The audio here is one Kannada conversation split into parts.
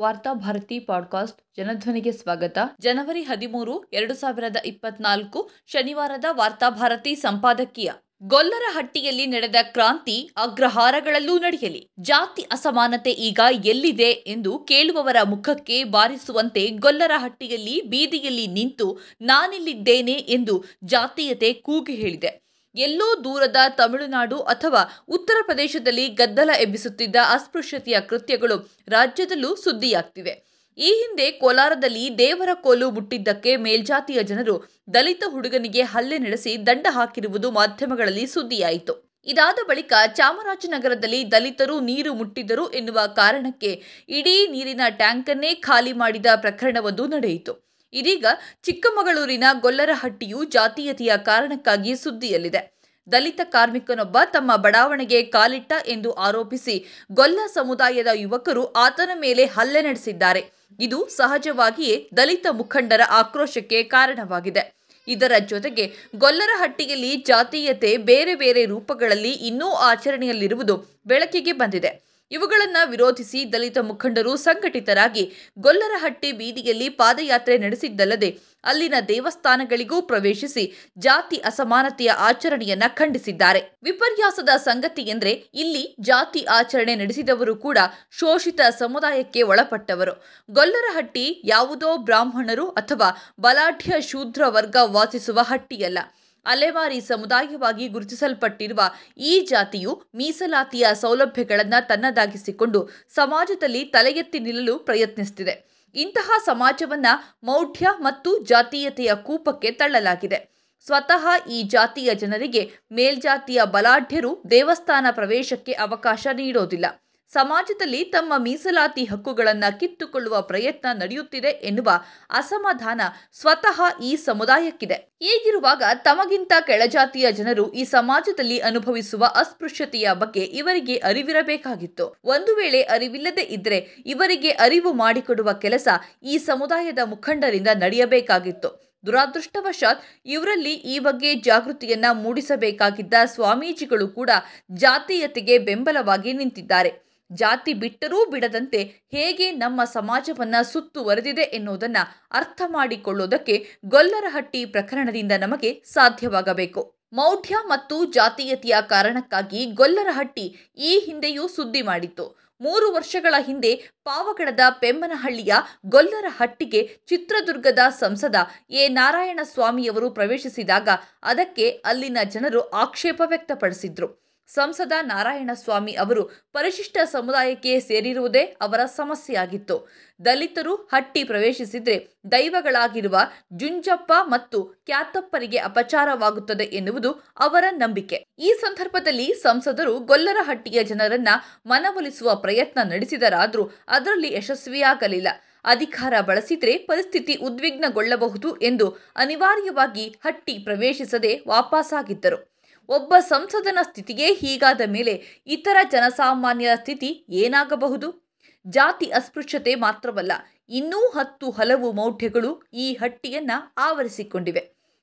ವಾರ್ತಾ ಭಾರತಿ ಪಾಡ್ಕಾಸ್ಟ್ ಜನಧ್ವನಿಗೆ ಸ್ವಾಗತ. ಜನವರಿ ಹದಿಮೂರು, ಎರಡು ಸಾವಿರದ ಇಪ್ಪತ್ನಾಲ್ಕು ಶನಿವಾರದ ವಾರ್ತಾಭಾರತಿ ಸಂಪಾದಕೀಯ. ಗೊಲ್ಲರಹಟ್ಟಿಯಲ್ಲಿ ನಡೆದ ಕ್ರಾಂತಿ ಅಗ್ರಹಾರಗಳಲ್ಲೂ ನಡೆಯಲಿ. ಜಾತಿ ಅಸಮಾನತೆ ಈಗ ಎಲ್ಲಿದೆ ಎಂದು ಕೇಳುವವರ ಮುಖಕ್ಕೆ ಬಾರಿಸುವಂತೆ ಗೊಲ್ಲರಹಟ್ಟಿಯಲ್ಲಿ ಬೀದಿಯಲ್ಲಿ ನಿಂತು ನಾನಿಲ್ಲಿದ್ದೇನೆ ಎಂದು ಜಾತೀಯತೆ ಕೂಗಿ ಹೇಳಿದೆ. ಎಲ್ಲೋ ದೂರದ ತಮಿಳುನಾಡು ಅಥವಾ ಉತ್ತರ ಪ್ರದೇಶದಲ್ಲಿ ಗದ್ದಲ ಎಬ್ಬಿಸುತ್ತಿದ್ದ ಅಸ್ಪೃಶ್ಯತೆಯ ಕೃತ್ಯಗಳು ರಾಜ್ಯದಲ್ಲೂ ಸುದ್ದಿಯಾಗ್ತಿವೆ. ಈ ಹಿಂದೆ ಕೋಲಾರದಲ್ಲಿ ದೇವರ ಕೋಲು ಮುಟ್ಟಿದ್ದಕ್ಕೆ ಮೇಲ್ಜಾತಿಯ ಜನರು ದಲಿತ ಹುಡುಗನಿಗೆ ಹಲ್ಲೆ ನಡೆಸಿ ದಂಡ ಹಾಕಿರುವುದು ಮಾಧ್ಯಮಗಳಲ್ಲಿ ಸುದ್ದಿಯಾಯಿತು. ಇದಾದ ಬಳಿಕ ಚಾಮರಾಜನಗರದಲ್ಲಿ ದಲಿತರು ನೀರು ಮುಟ್ಟಿದ್ದರು ಎನ್ನುವ ಕಾರಣಕ್ಕೆ ಇಡೀ ನೀರಿನ ಟ್ಯಾಂಕನ್ನೇ ಖಾಲಿ ಮಾಡಿದ ಪ್ರಕರಣವೊಂದು ನಡೆಯಿತು. ಇದೀಗ ಚಿಕ್ಕಮಗಳೂರಿನ ಗೊಲ್ಲರಹಟ್ಟಿಯು ಜಾತೀಯತೆಯ ಕಾರಣಕ್ಕಾಗಿ ಸುದ್ದಿಯಲ್ಲಿದೆ. ದಲಿತ ಕಾರ್ಮಿಕನೊಬ್ಬ ತಮ್ಮ ಬಡಾವಣೆಗೆ ಕಾಲಿಟ್ಟ ಎಂದು ಆರೋಪಿಸಿ ಗೊಲ್ಲ ಸಮುದಾಯದ ಯುವಕರು ಆತನ ಮೇಲೆ ಹಲ್ಲೆ ನಡೆಸಿದ್ದಾರೆ. ಇದು ಸಹಜವಾಗಿಯೇ ದಲಿತ ಮುಖಂಡರ ಆಕ್ರೋಶಕ್ಕೆ ಕಾರಣವಾಗಿದೆ. ಇದರ ಜೊತೆಗೆ ಗೊಲ್ಲರಹಟ್ಟಿಯಲ್ಲಿ ಜಾತೀಯತೆ ಬೇರೆ ಬೇರೆ ರೂಪಗಳಲ್ಲಿ ಇನ್ನೂ ಆಚರಣೆಯಲ್ಲಿರುವುದು ಬೆಳಕಿಗೆ ಬಂದಿದೆ. ಇವುಗಳನ್ನು ವಿರೋಧಿಸಿ ದಲಿತ ಮುಖಂಡರು ಸಂಘಟಿತರಾಗಿ ಗೊಲ್ಲರಹಟ್ಟಿ ಬೀದಿಯಲ್ಲಿ ಪಾದಯಾತ್ರೆ ನಡೆಸಿದ್ದಲ್ಲದೆ ಅಲ್ಲಿನ ದೇವಸ್ಥಾನಗಳಿಗೂ ಪ್ರವೇಶಿಸಿ ಜಾತಿ ಅಸಮಾನತೆಯ ಆಚರಣೆಯನ್ನ ಖಂಡಿಸಿದ್ದಾರೆ. ವಿಪರ್ಯಾಸದ ಸಂಗತಿ ಎಂದರೆ ಇಲ್ಲಿ ಜಾತಿ ಆಚರಣೆ ನಡೆಸಿದವರು ಕೂಡ ಶೋಷಿತ ಸಮುದಾಯಕ್ಕೆ ಒಳಪಟ್ಟವರು. ಗೊಲ್ಲರಹಟ್ಟಿ ಯಾವುದೋ ಬ್ರಾಹ್ಮಣರು ಅಥವಾ ಬಲಾಢ್ಯ ಶೂದ್ರ ವರ್ಗ ವಾಸಿಸುವ ಹಟ್ಟಿಯಲ್ಲ. ಅಲೆಮಾರಿ ಸಮುದಾಯವಾಗಿ ಗುರುತಿಸಲ್ಪಟ್ಟಿರುವ ಈ ಜಾತಿಯು ಮೀಸಲಾತಿಯ ಸೌಲಭ್ಯಗಳನ್ನು ತನ್ನದಾಗಿಸಿಕೊಂಡು ಸಮಾಜದಲ್ಲಿ ತಲೆಗೆತ್ತಿ ನಿಲ್ಲಲು ಪ್ರಯತ್ನಿಸುತ್ತಿದೆ ಇಂತಹ ಸಮಾಜವನ್ನ ಮೌಢ್ಯ ಮತ್ತು ಜಾತೀಯತೆಯ ಕೂಪಕ್ಕೆ ತಳ್ಳಲಾಗಿದೆ. ಸ್ವತಃ ಈ ಜಾತಿಯ ಜನರಿಗೆ ಮೇಲ್ಜಾತಿಯ ಬಲಾಢ್ಯರು ದೇವಸ್ಥಾನ ಪ್ರವೇಶಕ್ಕೆ ಅವಕಾಶ ನೀಡೋದಿಲ್ಲ. ಸಮಾಜದಲ್ಲಿ ತಮ್ಮ ಮೀಸಲಾತಿ ಹಕ್ಕುಗಳನ್ನು ಕಿತ್ತುಕೊಳ್ಳುವ ಪ್ರಯತ್ನ ನಡೆಯುತ್ತಿದೆ ಎನ್ನುವ ಅಸಮಾಧಾನ ಸ್ವತಃ ಈ ಸಮುದಾಯಕ್ಕಿದೆ. ಹೀಗಿರುವಾಗ ತಮಗಿಂತ ಕೆಳಜಾತಿಯ ಜನರು ಈ ಸಮಾಜದಲ್ಲಿ ಅನುಭವಿಸುವ ಅಸ್ಪೃಶ್ಯತೆಯ ಬಗ್ಗೆ ಇವರಿಗೆ ಅರಿವಿರಬೇಕಾಗಿತ್ತು. ಒಂದು ವೇಳೆ ಅರಿವಿಲ್ಲದೆ ಇದ್ದರೆ ಇವರಿಗೆ ಅರಿವು ಮಾಡಿಕೊಡುವ ಕೆಲಸ ಈ ಸಮುದಾಯದ ಮುಖಂಡರಿಂದ ನಡೆಯಬೇಕಾಗಿತ್ತು. ದುರಾದೃಷ್ಟವಶಾತ್ ಇವರಲ್ಲಿ ಈ ಬಗ್ಗೆ ಜಾಗೃತಿಯನ್ನ ಮೂಡಿಸಬೇಕಾಗಿದ್ದ ಸ್ವಾಮೀಜಿಗಳು ಕೂಡ ಜಾತೀಯತೆಗೆ ಬೆಂಬಲವಾಗಿ ನಿಂತಿದ್ದಾರೆ. ಜಾತಿ ಬಿಟ್ಟರೂ ಬಿಡದಂತೆ ಹೇಗೆ ನಮ್ಮ ಸಮಾಜವನ್ನ ಸುತ್ತುವರೆದಿದೆ ಎನ್ನುವುದನ್ನು ಅರ್ಥ ಮಾಡಿಕೊಳ್ಳುವುದಕ್ಕೆ ಗೊಲ್ಲರಹಟ್ಟಿ ಪ್ರಕರಣದಿಂದ ನಮಗೆ ಸಾಧ್ಯವಾಗಬೇಕು. ಮೌಢ್ಯ ಮತ್ತು ಜಾತೀಯತೆಯ ಕಾರಣಕ್ಕಾಗಿ ಗೊಲ್ಲರಹಟ್ಟಿ ಈ ಹಿಂದೆಯೂ ಸುದ್ದಿ ಮಾಡಿತ್ತು. ಮೂರು ವರ್ಷಗಳ ಹಿಂದೆ ಪಾವಗಡದ ಪೆಮ್ಮನಹಳ್ಳಿಯ ಗೊಲ್ಲರಹಟ್ಟಿಗೆ ಚಿತ್ರದುರ್ಗದ ಸಂಸದ ಎ. ನಾರಾಯಣ ಸ್ವಾಮಿಯವರು ಪ್ರವೇಶಿಸಿದಾಗ ಅದಕ್ಕೆ ಅಲ್ಲಿನ ಜನರು ಆಕ್ಷೇಪ ವ್ಯಕ್ತಪಡಿಸಿದ್ರು. ಸಂಸದ ನಾರಾಯಣಸ್ವಾಮಿ ಅವರು ಪರಿಶಿಷ್ಟ ಸಮುದಾಯಕ್ಕೆ ಸೇರಿರುವುದೇ ಅವರ ಸಮಸ್ಯೆಯಾಗಿತ್ತು. ದಲಿತರು ಹಟ್ಟಿ ಪ್ರವೇಶಿಸಿದರೆ ದೈವಗಳಾಗಿರುವ ಜುಂಜಪ್ಪ ಮತ್ತು ಕ್ಯಾತಪ್ಪರಿಗೆ ಅಪಚಾರವಾಗುತ್ತದೆ ಎನ್ನುವುದು ಅವರ ನಂಬಿಕೆ. ಈ ಸಂದರ್ಭದಲ್ಲಿ ಸಂಸದರು ಗೊಲ್ಲರಹಟ್ಟಿಯ ಜನರನ್ನ ಮನವೊಲಿಸುವ ಪ್ರಯತ್ನ ನಡೆಸಿದರಾದರೂ ಅದರಲ್ಲಿ ಯಶಸ್ವಿಯಾಗಲಿಲ್ಲ. ಅಧಿಕಾರ ಬಳಸಿದರೆ ಪರಿಸ್ಥಿತಿ ಉದ್ವಿಗ್ನಗೊಳ್ಳಬಹುದು ಎಂದು ಅನಿವಾರ್ಯವಾಗಿ ಹಟ್ಟಿ ಪ್ರವೇಶಿಸದೆ ವಾಪಸ್ಸಾಗಿದ್ದರು ಒಬ್ಬ ಸಂಸದನ ಸ್ಥಿತಿಯೇ ಹೀಗಾದ ಮೇಲೆ ಇತರ ಜನಸಾಮಾನ್ಯರ ಸ್ಥಿತಿ ಏನಾಗಬಹುದು? ಜಾತಿ ಅಸ್ಪೃಶ್ಯತೆ ಮಾತ್ರವಲ್ಲ, ಇನ್ನೂ ಹತ್ತು ಹಲವು ಮೌಢ್ಯಗಳು ಈ ಹಟ್ಟಿಯನ್ನು ಆವರಿಸಿಕೊಂಡಿವೆ.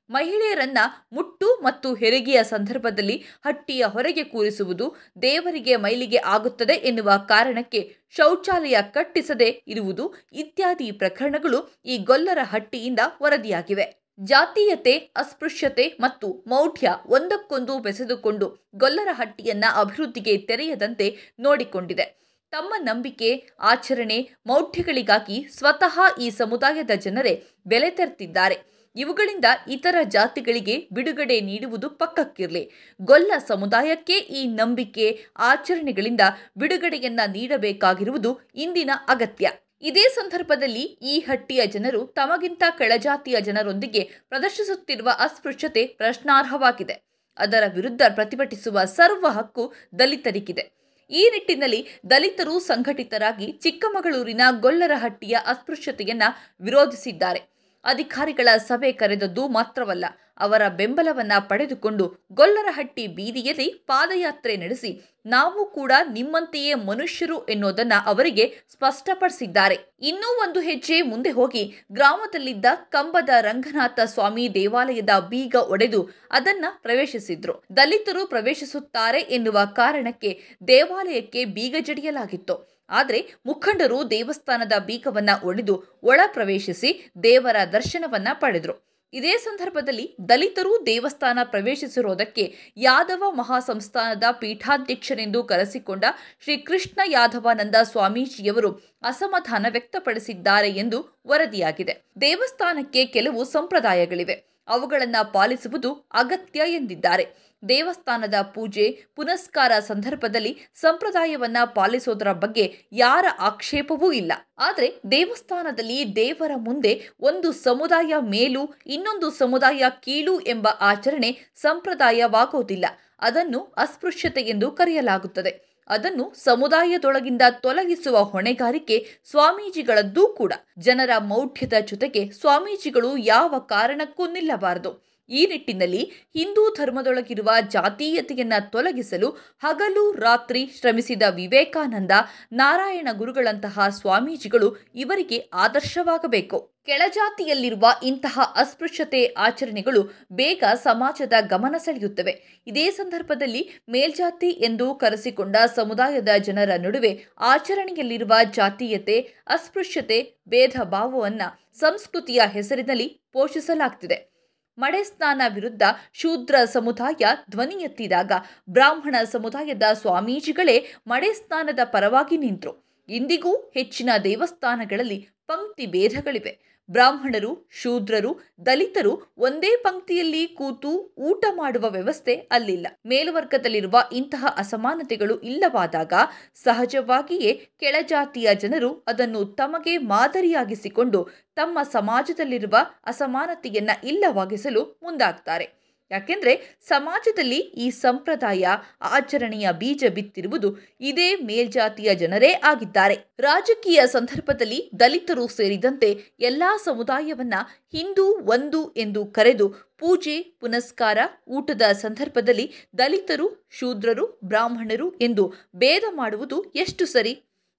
ಮಹಿಳೆಯರನ್ನ ಮುಟ್ಟು ಮತ್ತು ಹೆರಿಗೆಯ ಸಂದರ್ಭದಲ್ಲಿ ಹಟ್ಟಿಯ ಹೊರಗೆ ಕೂರಿಸುವುದು ದೇವರಿಗೆ ಮೈಲಿಗೆ ಆಗುತ್ತದೆ ಎನ್ನುವ ಕಾರಣಕ್ಕೆ ಶೌಚಾಲಯ ಕಟ್ಟಿಸದೆ ಇರುವುದು ಇತ್ಯಾದಿ ಪ್ರಕರಣಗಳು ಈ ಗೊಲ್ಲರ ಹಟ್ಟಿಯಿಂದ ವರದಿಯಾಗಿವೆ. ಜಾತೀಯತೆ, ಅಸ್ಪೃಶ್ಯತೆ ಮತ್ತು ಮೌಢ್ಯ ಒಂದಕ್ಕೊಂದು ಬೆಸೆದುಕೊಂಡು ಗೊಲ್ಲರಹಟ್ಟಿಯನ್ನ ಅಭಿವೃದ್ಧಿಗೆ ತೆರೆಯದಂತೆ ನೋಡಿಕೊಂಡಿದೆ. ತಮ್ಮ ನಂಬಿಕೆ, ಆಚರಣೆ, ಮೌಢ್ಯಗಳಿಗಾಗಿ ಸ್ವತಃ ಈ ಸಮುದಾಯದ ಜನರೇ ಬೆಲೆ ತೆರ್ತಿದ್ದಾರೆ. ಇವುಗಳಿಂದ ಇತರ ಜಾತಿಗಳಿಗೆ ಬಿಡುಗಡೆ ನೀಡುವುದು ಪಕ್ಕಕ್ಕಿರಲಿ. ಗೊಲ್ಲ ಸಮುದಾಯಕ್ಕೆ ಈ ನಂಬಿಕೆ, ಆಚರಣೆಗಳಿಂದ ಬಿಡುಗಡೆಯನ್ನ ನೀಡಬೇಕಾಗಿರುವುದು ಇಂದಿನ ಅಗತ್ಯ. ಇದೇ ಸಂದರ್ಭದಲ್ಲಿ ಈ ಹಟ್ಟಿಯ ಜನರು ತಮಗಿಂತ ಕೆಳಜಾತಿಯ ಜನರೊಂದಿಗೆ ಪ್ರದರ್ಶಿಸುತ್ತಿರುವ ಅಸ್ಪೃಶ್ಯತೆ ಪ್ರಶ್ನಾರ್ಹವಾಗಿದೆ. ಅದರ ವಿರುದ್ಧ ಪ್ರತಿಭಟಿಸುವ ಸರ್ವ ಹಕ್ಕು ದಲಿತರಿಗಿದೆ. ಈ ನಿಟ್ಟಿನಲ್ಲಿ ದಲಿತರು ಸಂಘಟಿತರಾಗಿ ಚಿಕ್ಕಮಗಳೂರಿನ ಗೊಲ್ಲರಹಟ್ಟಿಯ ಅಸ್ಪೃಶ್ಯತೆಯನ್ನು ವಿರೋಧಿಸಿದ್ದಾರೆ. ಅಧಿಕಾರಿಗಳ ಸಭೆ ಕರೆದದ್ದು ಮಾತ್ರವಲ್ಲ, ಅವರ ಬೆಂಬಲವನ್ನ ಪಡೆದುಕೊಂಡು ಗೊಲ್ಲರಹಟ್ಟಿ ಬೀದಿಯಲ್ಲಿ ಪಾದಯಾತ್ರೆ ನಡೆಸಿ, ನಾವು ಕೂಡ ನಿಮ್ಮಂತೆಯೇ ಮನುಷ್ಯರು ಎನ್ನುವುದನ್ನ ಅವರಿಗೆ ಸ್ಪಷ್ಟಪಡಿಸಿದ್ದಾರೆ. ಇನ್ನೂ ಒಂದು ಹೆಜ್ಜೆ ಮುಂದೆ ಹೋಗಿ, ಗ್ರಾಮದಲ್ಲಿದ್ದ ಕಂಬದ ರಂಗನಾಥ ಸ್ವಾಮಿ ದೇವಾಲಯದ ಬೀಗ ಒಡೆದು ಅದನ್ನ ಪ್ರವೇಶಿಸಿದ್ರು. ದಲಿತರು ಪ್ರವೇಶಿಸುತ್ತಾರೆ ಎನ್ನುವ ಕಾರಣಕ್ಕೆ ದೇವಾಲಯಕ್ಕೆ ಬೀಗ ಜಡಿಯಲಾಗಿತ್ತು. ಆದರೆ ಮುಖಂಡರು ದೇವಸ್ಥಾನದ ಬೀಗವನ್ನ ಒಡೆದು ಒಳ ಪ್ರವೇಶಿಸಿ ದೇವರ ದರ್ಶನವನ್ನ ಪಡೆದರು. ಇದೇ ಸಂದರ್ಭದಲ್ಲಿ ದಲಿತರು ದೇವಸ್ಥಾನ ಪ್ರವೇಶಿಸಿರುವುದಕ್ಕೆ ಯಾದವ ಮಹಾಸಂಸ್ಥಾನದ ಪೀಠಾಧ್ಯಕ್ಷರೆಂದು ಕರೆಸಿಕೊಂಡ ಶ್ರೀ ಕೃಷ್ಣ ಯಾದವಾನಂದ ಸ್ವಾಮೀಜಿಯವರು ಅಸಮಾಧಾನ ವ್ಯಕ್ತಪಡಿಸಿದ್ದಾರೆ ಎಂದು ವರದಿಯಾಗಿದೆ. ದೇವಸ್ಥಾನಕ್ಕೆ ಕೆಲವು ಸಂಪ್ರದಾಯಗಳಿವೆ. ಅವುಗಳನ್ನು ಪಾಲಿಸುವುದು ಅಗತ್ಯ ಎಂದಿದ್ದಾರೆ. ದೇವಸ್ಥಾನದ ಪೂಜೆ, ಪುನಸ್ಕಾರ ಸಂದರ್ಭದಲ್ಲಿ ಸಂಪ್ರದಾಯವನ್ನ ಪಾಲಿಸೋದರ ಬಗ್ಗೆ ಯಾರ ಆಕ್ಷೇಪವೂ ಇಲ್ಲ. ಆದರೆ ದೇವಸ್ಥಾನದಲ್ಲಿ ದೇವರ ಮುಂದೆ ಒಂದು ಸಮುದಾಯ ಮೇಲು, ಇನ್ನೊಂದು ಸಮುದಾಯ ಕೀಳು ಎಂಬ ಆಚರಣೆ ಸಂಪ್ರದಾಯವಾಗೋದಿಲ್ಲ. ಅದನ್ನು ಅಸ್ಪೃಶ್ಯತೆ ಎಂದು ಕರೆಯಲಾಗುತ್ತದೆ. ಅದನ್ನು ಸಮುದಾಯದೊಳಗಿಂದ ತೊಲಗಿಸುವ ಹೊಣೆಗಾರಿಕೆ ಸ್ವಾಮೀಜಿಗಳದ್ದೂ ಕೂಡ. ಜನರ ಮೌಢ್ಯದ ಜೊತೆಗೆ ಸ್ವಾಮೀಜಿಗಳು ಯಾವ ಕಾರಣಕ್ಕೂ ನಿಲ್ಲಬಾರದು. ಈ ನಿಟ್ಟಿನಲ್ಲಿ ಹಿಂದೂ ಧರ್ಮದೊಳಗಿರುವ ಜಾತೀಯತೆಯನ್ನ ತೊಲಗಿಸಲು ಹಗಲು ರಾತ್ರಿ ಶ್ರಮಿಸಿದ ವಿವೇಕಾನಂದ ನಾರಾಯಣ ಗುರುಗಳಂತಹ ಸ್ವಾಮೀಜಿಗಳು ಇವರಿಗೆ ಆದರ್ಶವಾಗಬೇಕು. ಕೆಳಜಾತಿಯಲ್ಲಿರುವ ಇಂತಹ ಅಸ್ಪೃಶ್ಯತೆ ಆಚರಣೆಗಳು ಬೇಗ ಸಮಾಜದ ಗಮನ ಸೆಳೆಯುತ್ತವೆ. ಇದೇ ಸಂದರ್ಭದಲ್ಲಿ ಮೇಲ್ಜಾತಿ ಎಂದು ಕರೆಸಿಕೊಂಡ ಸಮುದಾಯದ ಜನರ ನಡುವೆ ಆಚರಣೆಯಲ್ಲಿರುವ ಜಾತೀಯತೆ, ಅಸ್ಪೃಶ್ಯತೆ ಭೇದ ಭಾವವನ್ನು ಸಂಸ್ಕೃತಿಯ ಹೆಸರಿನಲ್ಲಿ ಪೋಷಿಸಲಾಗ್ತಿದೆ. ಮಡೆ ಸ್ನಾನ ವಿರುದ್ಧ ಶೂದ್ರ ಸಮುದಾಯ ಧ್ವನಿ ಎತ್ತಿದಾಗ ಬ್ರಾಹ್ಮಣ ಸಮುದಾಯದ ಸ್ವಾಮೀಜಿಗಳೇ ಮಡೆ ಸ್ನಾನದ ಪರವಾಗಿ ನಿಂತರು. ಇಂದಿಗೂ ಹೆಚ್ಚಿನ ದೇವಸ್ಥಾನಗಳಲ್ಲಿ ಪಂಕ್ತಿ ಭೇದಗಳಿವೆ. ಬ್ರಾಹ್ಮಣರು, ಶೂದ್ರರು, ದಲಿತರು ಒಂದೇ ಪಂಕ್ತಿಯಲ್ಲಿ ಕೂತು ಊಟ ಮಾಡುವ ವ್ಯವಸ್ಥೆ ಅಲ್ಲಿಲ್ಲ. ಮೇಲುವರ್ಗದಲ್ಲಿರುವ ಇಂತಹ ಅಸಮಾನತೆಗಳು ಇಲ್ಲವಾದಾಗ ಸಹಜವಾಗಿಯೇ ಕೆಳಜಾತಿಯ ಜನರು ಅದನ್ನು ತಮಗೆ ಮಾದರಿಯಾಗಿಸಿಕೊಂಡು ತಮ್ಮ ಸಮಾಜದಲ್ಲಿರುವ ಅಸಮಾನತೆಯನ್ನು ಇಲ್ಲವಾಗಿಸಲು ಮುಂದಾಗ್ತಾರೆ. ಯಾಕೆಂದ್ರೆ ಸಮಾಜದಲ್ಲಿ ಈ ಸಂಪ್ರದಾಯ, ಆಚರಣೆಯ ಬೀಜ ಬಿತ್ತಿರುವುದು ಇದೇ ಮೇಲ್ಜಾತಿಯ ಜನರೇ ಆಗಿದ್ದಾರೆ. ರಾಜಕೀಯ ಸಂದರ್ಭದಲ್ಲಿ ದಲಿತರು ಸೇರಿದಂತೆ ಎಲ್ಲ ಸಮುದಾಯವನ್ನ ಹಿಂದೂ, ಒಂದು ಎಂದು ಕರೆದು ಪೂಜೆ, ಪುನಸ್ಕಾರ, ಊಟದ ಸಂದರ್ಭದಲ್ಲಿ ದಲಿತರು, ಶೂದ್ರರು, ಬ್ರಾಹ್ಮಣರು ಎಂದು ಭೇದ ಮಾಡುವುದು ಎಷ್ಟು ಸರಿ?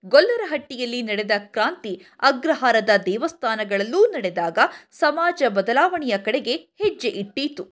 ಗೊಲ್ಲರಹಟ್ಟಿಯಲ್ಲಿ ನಡೆದ ಕ್ರಾಂತಿ ಅಗ್ರಹಾರದ ದೇವಸ್ಥಾನಗಳಲ್ಲೂ ನಡೆದಾಗ ಸಮಾಜ ಬದಲಾವಣೆಯ ಕಡೆಗೆ ಹೆಜ್ಜೆ ಇಟ್ಟೀತು